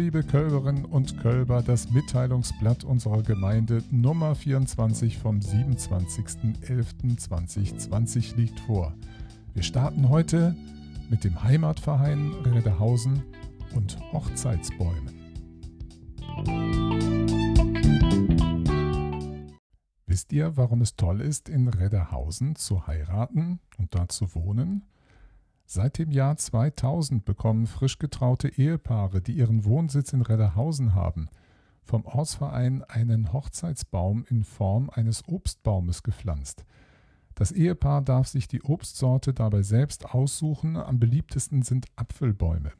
liebe Kölberinnen und Kölber, das Mitteilungsblatt unserer Gemeinde Nummer 24 vom 27.11.2020 liegt vor. Wir starten heute mit dem Heimatverein Redehausen und Hochzeitsbäumen. Wisst ihr, warum es toll ist, in Redderhausen zu heiraten und da zu wohnen? Seit dem Jahr 2000 bekommen frisch getraute Ehepaare, die ihren Wohnsitz in Redderhausen haben, vom Ortsverein einen Hochzeitsbaum in Form eines Obstbaumes gepflanzt. Das Ehepaar darf sich die Obstsorte dabei selbst aussuchen, am beliebtesten sind Apfelbäume.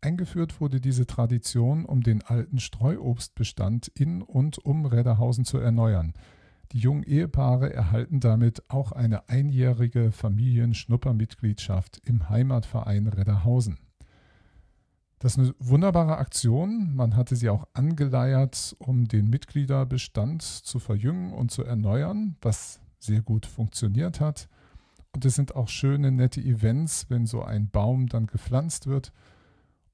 Eingeführt wurde diese Tradition, um den alten Streuobstbestand in und um Redderhausen zu erneuern – die jungen Ehepaare erhalten damit auch eine einjährige Familienschnuppermitgliedschaft im Heimatverein Redderhausen. Das ist eine wunderbare Aktion. Man hatte sie auch angeleiert, um den Mitgliederbestand zu verjüngen und zu erneuern, was sehr gut funktioniert hat. Und es sind auch schöne, nette Events, wenn so ein Baum dann gepflanzt wird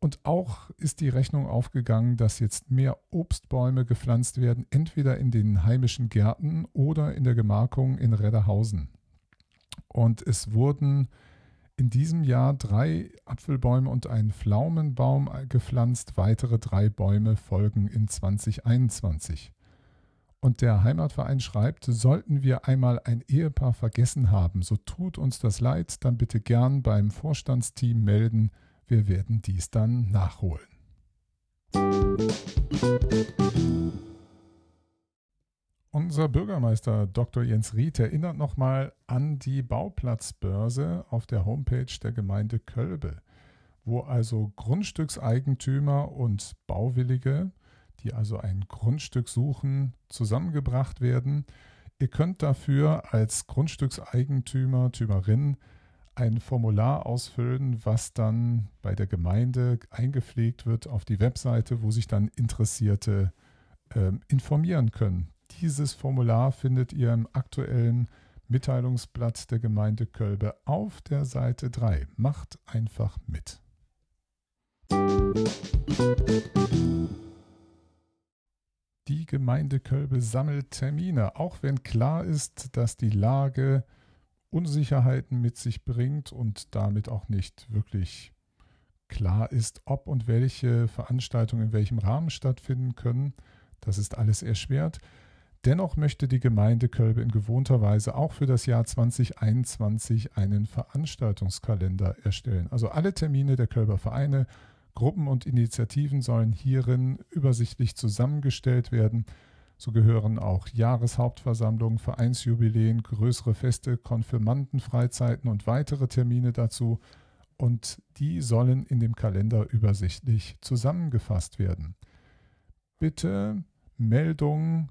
und auch ist die Rechnung aufgegangen, dass jetzt mehr Obstbäume gepflanzt werden, entweder in den heimischen Gärten oder in der Gemarkung in Redderhausen. Und es wurden in diesem Jahr drei Apfelbäume und ein Pflaumenbaum gepflanzt. Weitere drei Bäume folgen in 2021. Und der Heimatverein schreibt, sollten wir einmal ein Ehepaar vergessen haben, so tut uns das leid, dann bitte gern beim Vorstandsteam melden. Wir werden dies dann nachholen. Unser Bürgermeister Dr. Jens Ried erinnert nochmal an die Bauplatzbörse auf der Homepage der Gemeinde Kölbe, wo also Grundstückseigentümer und Bauwillige, die also ein Grundstück suchen, zusammengebracht werden. Ihr könnt dafür als Grundstückseigentümer, Tümerin ein Formular ausfüllen, was dann bei der Gemeinde eingepflegt wird auf die Webseite, wo sich dann Interessierte äh, informieren können. Dieses Formular findet ihr im aktuellen Mitteilungsblatt der Gemeinde Kölbe auf der Seite 3. Macht einfach mit. Die Gemeinde Kölbe sammelt Termine, auch wenn klar ist, dass die Lage Unsicherheiten mit sich bringt und damit auch nicht wirklich klar ist, ob und welche Veranstaltungen in welchem Rahmen stattfinden können. Das ist alles erschwert. Dennoch möchte die Gemeinde Kölbe in gewohnter Weise auch für das Jahr 2021 einen Veranstaltungskalender erstellen. Also alle Termine der Kölber Vereine, Gruppen und Initiativen sollen hierin übersichtlich zusammengestellt werden so gehören auch Jahreshauptversammlungen, Vereinsjubiläen, größere Feste, Konfirmandenfreizeiten und weitere Termine dazu. Und die sollen in dem Kalender übersichtlich zusammengefasst werden. Bitte Meldung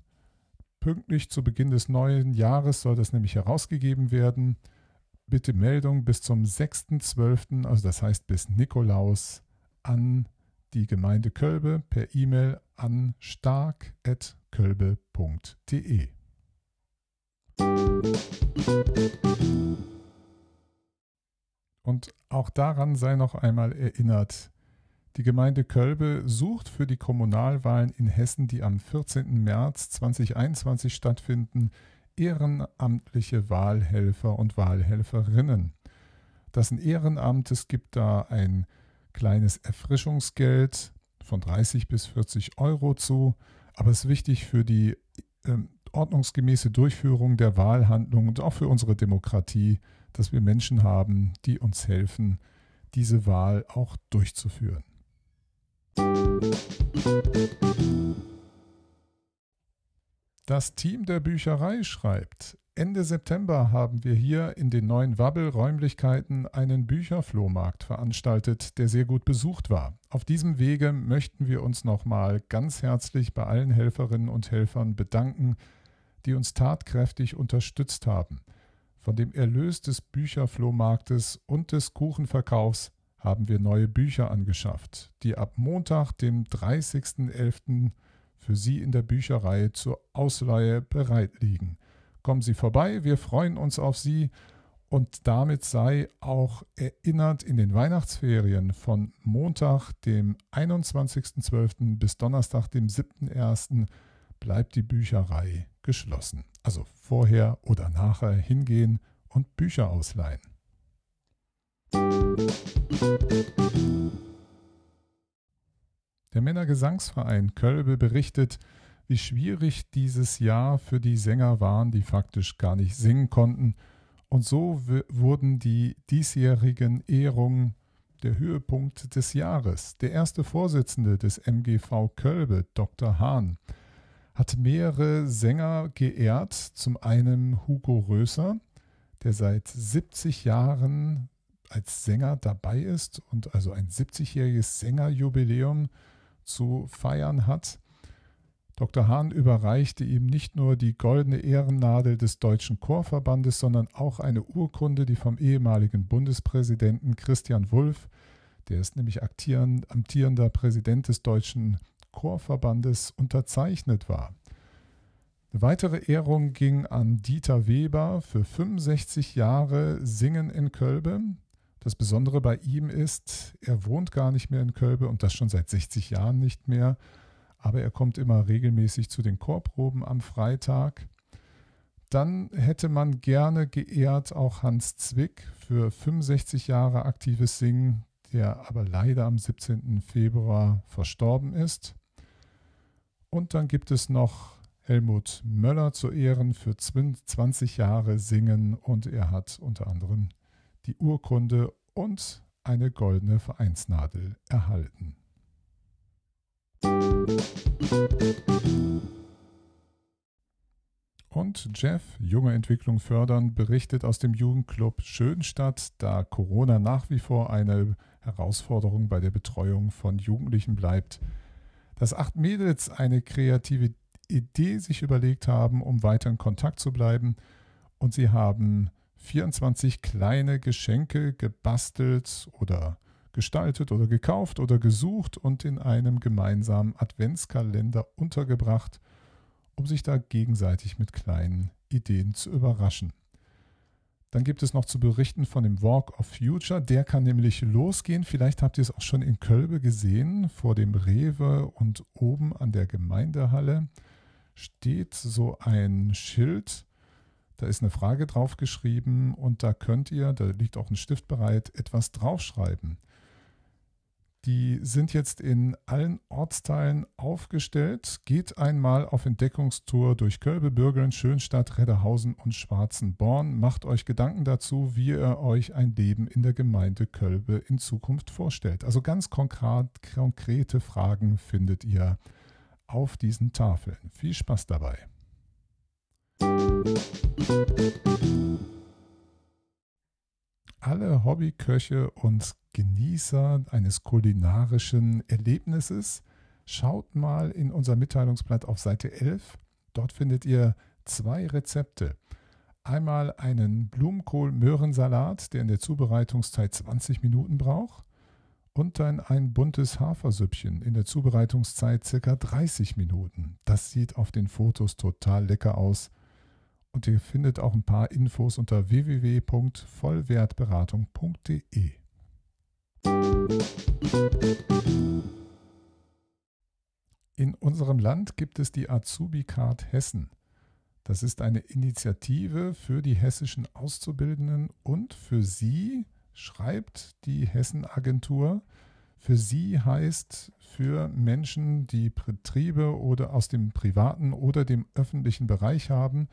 pünktlich zu Beginn des neuen Jahres soll das nämlich herausgegeben werden. Bitte Meldung bis zum 6.12., also das heißt bis Nikolaus, an die Gemeinde Kölbe per E-Mail an stark.kölbe.de. Und auch daran sei noch einmal erinnert, die Gemeinde Kölbe sucht für die Kommunalwahlen in Hessen, die am 14. März 2021 stattfinden, ehrenamtliche Wahlhelfer und Wahlhelferinnen. Das ist ein Ehrenamt, es gibt da ein kleines Erfrischungsgeld von 30 bis 40 Euro zu. Aber es ist wichtig für die ähm, ordnungsgemäße Durchführung der Wahlhandlung und auch für unsere Demokratie, dass wir Menschen haben, die uns helfen, diese Wahl auch durchzuführen. Das Team der Bücherei schreibt, Ende September haben wir hier in den neuen Wabbel-Räumlichkeiten einen Bücherflohmarkt veranstaltet, der sehr gut besucht war. Auf diesem Wege möchten wir uns nochmal ganz herzlich bei allen Helferinnen und Helfern bedanken, die uns tatkräftig unterstützt haben. Von dem Erlös des Bücherflohmarktes und des Kuchenverkaufs haben wir neue Bücher angeschafft, die ab Montag, dem 30.11. für Sie in der Bücherei zur Ausleihe bereit liegen kommen Sie vorbei. Wir freuen uns auf Sie Und damit sei auch erinnert in den Weihnachtsferien von Montag, dem 21.12. bis Donnerstag, dem 7.1. bleibt die Bücherei geschlossen. Also vorher oder nachher hingehen und Bücher ausleihen. Der Männergesangsverein Kölbe berichtet, wie schwierig dieses Jahr für die Sänger waren, die faktisch gar nicht singen konnten und so wurden die diesjährigen Ehrungen der Höhepunkt des Jahres. Der erste Vorsitzende des MGV Kölbe, Dr. Hahn, hat mehrere Sänger geehrt. Zum einen Hugo Röser, der seit 70 Jahren als Sänger dabei ist und also ein 70-jähriges Sängerjubiläum zu feiern hat. Dr. Hahn überreichte ihm nicht nur die goldene Ehrennadel des Deutschen Chorverbandes, sondern auch eine Urkunde, die vom ehemaligen Bundespräsidenten Christian Wulff, der ist nämlich amtierender Präsident des Deutschen Chorverbandes, unterzeichnet war. Eine weitere Ehrung ging an Dieter Weber für 65 Jahre Singen in Kölbe. Das Besondere bei ihm ist, er wohnt gar nicht mehr in Kölbe und das schon seit 60 Jahren nicht mehr aber er kommt immer regelmäßig zu den Chorproben am Freitag. Dann hätte man gerne geehrt auch Hans Zwick für 65 Jahre aktives Singen, der aber leider am 17. Februar verstorben ist. Und dann gibt es noch Helmut Möller zu Ehren für 20 Jahre Singen und er hat unter anderem die Urkunde und eine goldene Vereinsnadel erhalten. Und Jeff, junge Entwicklung fördern, berichtet aus dem Jugendclub Schönstadt, da Corona nach wie vor eine Herausforderung bei der Betreuung von Jugendlichen bleibt, dass acht Mädels eine kreative Idee sich überlegt haben, um weiter in Kontakt zu bleiben. Und sie haben 24 kleine Geschenke gebastelt oder gestaltet oder gekauft oder gesucht und in einem gemeinsamen Adventskalender untergebracht, um sich da gegenseitig mit kleinen Ideen zu überraschen. Dann gibt es noch zu berichten von dem Walk of Future. Der kann nämlich losgehen. Vielleicht habt ihr es auch schon in Kölbe gesehen. Vor dem Rewe und oben an der Gemeindehalle steht so ein Schild. Da ist eine Frage draufgeschrieben und da könnt ihr, da liegt auch ein Stift bereit, etwas draufschreiben. Die sind jetzt in allen Ortsteilen aufgestellt. Geht einmal auf Entdeckungstour durch Kölbe, Bürgeln, Schönstadt, Redderhausen und Schwarzenborn. Macht euch Gedanken dazu, wie ihr euch ein Leben in der Gemeinde Kölbe in Zukunft vorstellt. Also ganz konkret, konkrete Fragen findet ihr auf diesen Tafeln. Viel Spaß dabei. Alle Hobbyköche und Genießer eines kulinarischen Erlebnisses, schaut mal in unser Mitteilungsblatt auf Seite 11. Dort findet ihr zwei Rezepte. Einmal einen Blumenkohl-Möhrensalat, der in der Zubereitungszeit 20 Minuten braucht. Und dann ein buntes Hafersüppchen in der Zubereitungszeit ca. 30 Minuten. Das sieht auf den Fotos total lecker aus. Und ihr findet auch ein paar Infos unter www.vollwertberatung.de. In unserem Land gibt es die Azubi Card Hessen. Das ist eine Initiative für die hessischen Auszubildenden und für sie schreibt die Hessen Agentur. Für sie heißt für Menschen, die Betriebe oder aus dem privaten oder dem öffentlichen Bereich haben,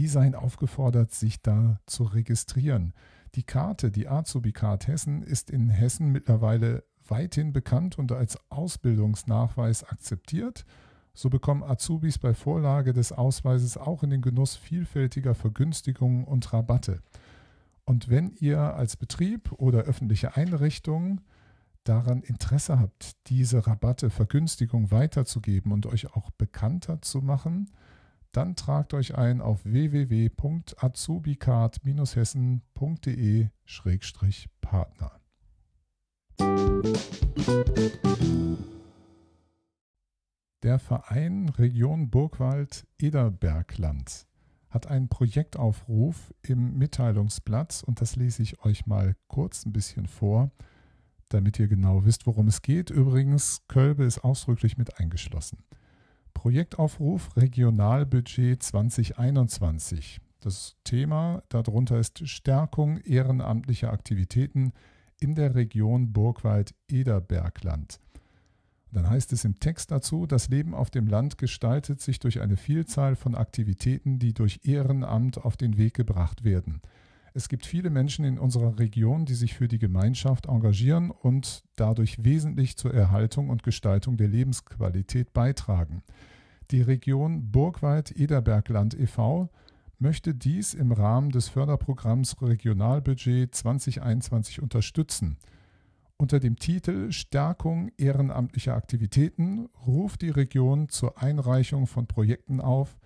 die seien aufgefordert, sich da zu registrieren. Die Karte, die Azubi-Card Hessen, ist in Hessen mittlerweile weithin bekannt und als Ausbildungsnachweis akzeptiert. So bekommen Azubis bei Vorlage des Ausweises auch in den Genuss vielfältiger Vergünstigungen und Rabatte. Und wenn ihr als Betrieb oder öffentliche Einrichtung daran Interesse habt, diese Rabatte, Vergünstigung weiterzugeben und euch auch bekannter zu machen, dann tragt euch ein auf www.azubicard-hessen.de-partner. Der Verein Region Burgwald Ederbergland hat einen Projektaufruf im Mitteilungsblatt und das lese ich euch mal kurz ein bisschen vor, damit ihr genau wisst, worum es geht. Übrigens, Kölbe ist ausdrücklich mit eingeschlossen. Projektaufruf Regionalbudget 2021. Das Thema darunter ist Stärkung ehrenamtlicher Aktivitäten in der Region Burgwald-Ederbergland. Dann heißt es im Text dazu, das Leben auf dem Land gestaltet sich durch eine Vielzahl von Aktivitäten, die durch Ehrenamt auf den Weg gebracht werden. Es gibt viele Menschen in unserer Region, die sich für die Gemeinschaft engagieren und dadurch wesentlich zur Erhaltung und Gestaltung der Lebensqualität beitragen. Die Region Burgwald-Ederbergland e.V. möchte dies im Rahmen des Förderprogramms Regionalbudget 2021 unterstützen. Unter dem Titel Stärkung ehrenamtlicher Aktivitäten ruft die Region zur Einreichung von Projekten auf,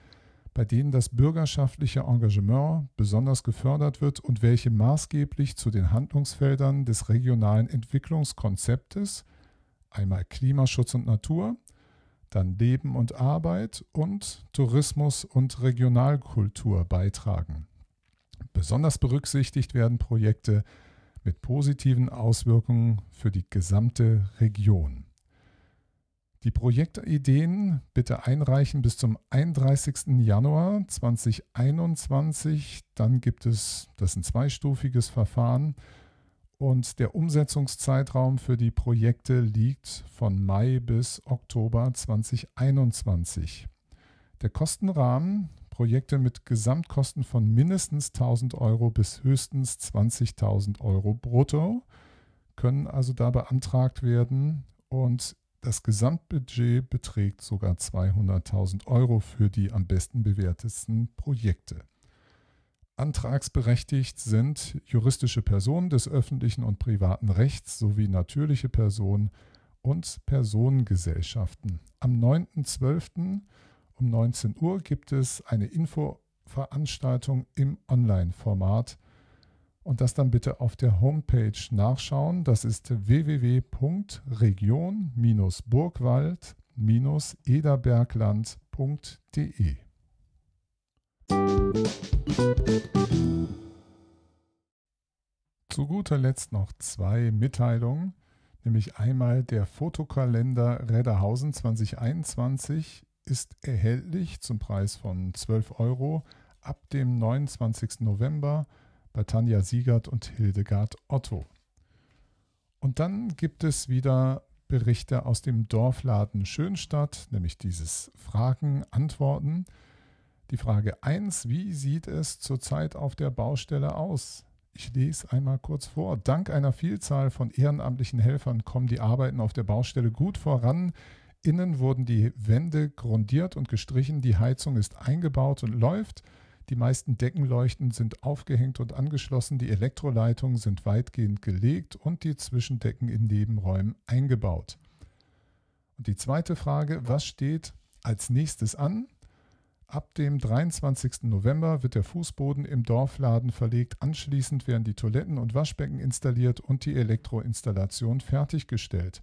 bei denen das bürgerschaftliche Engagement besonders gefördert wird und welche maßgeblich zu den Handlungsfeldern des regionalen Entwicklungskonzeptes einmal Klimaschutz und Natur, dann Leben und Arbeit und Tourismus und Regionalkultur beitragen. Besonders berücksichtigt werden Projekte mit positiven Auswirkungen für die gesamte Region. Die Projektideen bitte einreichen bis zum 31. Januar 2021. Dann gibt es, das ist ein zweistufiges Verfahren, und der Umsetzungszeitraum für die Projekte liegt von Mai bis Oktober 2021. Der Kostenrahmen, Projekte mit Gesamtkosten von mindestens 1000 Euro bis höchstens 20.000 Euro brutto, können also da beantragt werden und das Gesamtbudget beträgt sogar 200.000 Euro für die am besten bewertetsten Projekte. Antragsberechtigt sind juristische Personen des öffentlichen und privaten Rechts sowie natürliche Personen und Personengesellschaften. Am 9.12. um 19 Uhr gibt es eine Infoveranstaltung im Online-Format und das dann bitte auf der Homepage nachschauen. Das ist www.region-burgwald-ederbergland.de. Zu guter Letzt noch zwei Mitteilungen, nämlich einmal der Fotokalender Redderhausen 2021 ist erhältlich zum Preis von 12 Euro ab dem 29. November bei Tanja Siegert und Hildegard Otto. Und dann gibt es wieder Berichte aus dem Dorfladen Schönstadt, nämlich dieses Fragen, Antworten. Die Frage 1, wie sieht es zurzeit auf der Baustelle aus? Ich lese einmal kurz vor. Dank einer Vielzahl von ehrenamtlichen Helfern kommen die Arbeiten auf der Baustelle gut voran. Innen wurden die Wände grundiert und gestrichen, die Heizung ist eingebaut und läuft. Die meisten Deckenleuchten sind aufgehängt und angeschlossen, die Elektroleitungen sind weitgehend gelegt und die Zwischendecken in Nebenräumen eingebaut. Und die zweite Frage, was steht als nächstes an? Ab dem 23. November wird der Fußboden im Dorfladen verlegt. Anschließend werden die Toiletten und Waschbecken installiert und die Elektroinstallation fertiggestellt.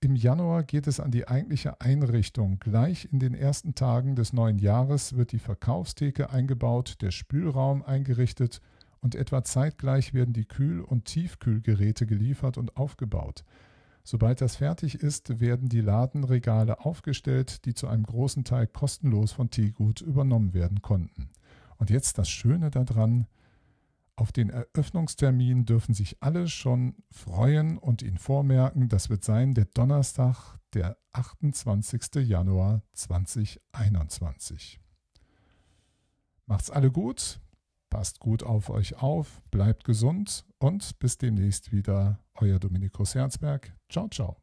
Im Januar geht es an die eigentliche Einrichtung. Gleich in den ersten Tagen des neuen Jahres wird die Verkaufstheke eingebaut, der Spülraum eingerichtet und etwa zeitgleich werden die Kühl- und Tiefkühlgeräte geliefert und aufgebaut. Sobald das fertig ist, werden die Ladenregale aufgestellt, die zu einem großen Teil kostenlos von Teegut übernommen werden konnten. Und jetzt das Schöne daran, auf den Eröffnungstermin dürfen sich alle schon freuen und ihn vormerken. Das wird sein der Donnerstag, der 28. Januar 2021. Macht's alle gut, Passt gut auf euch auf, bleibt gesund und bis demnächst wieder. Euer Dominikus Herzberg. Ciao, ciao.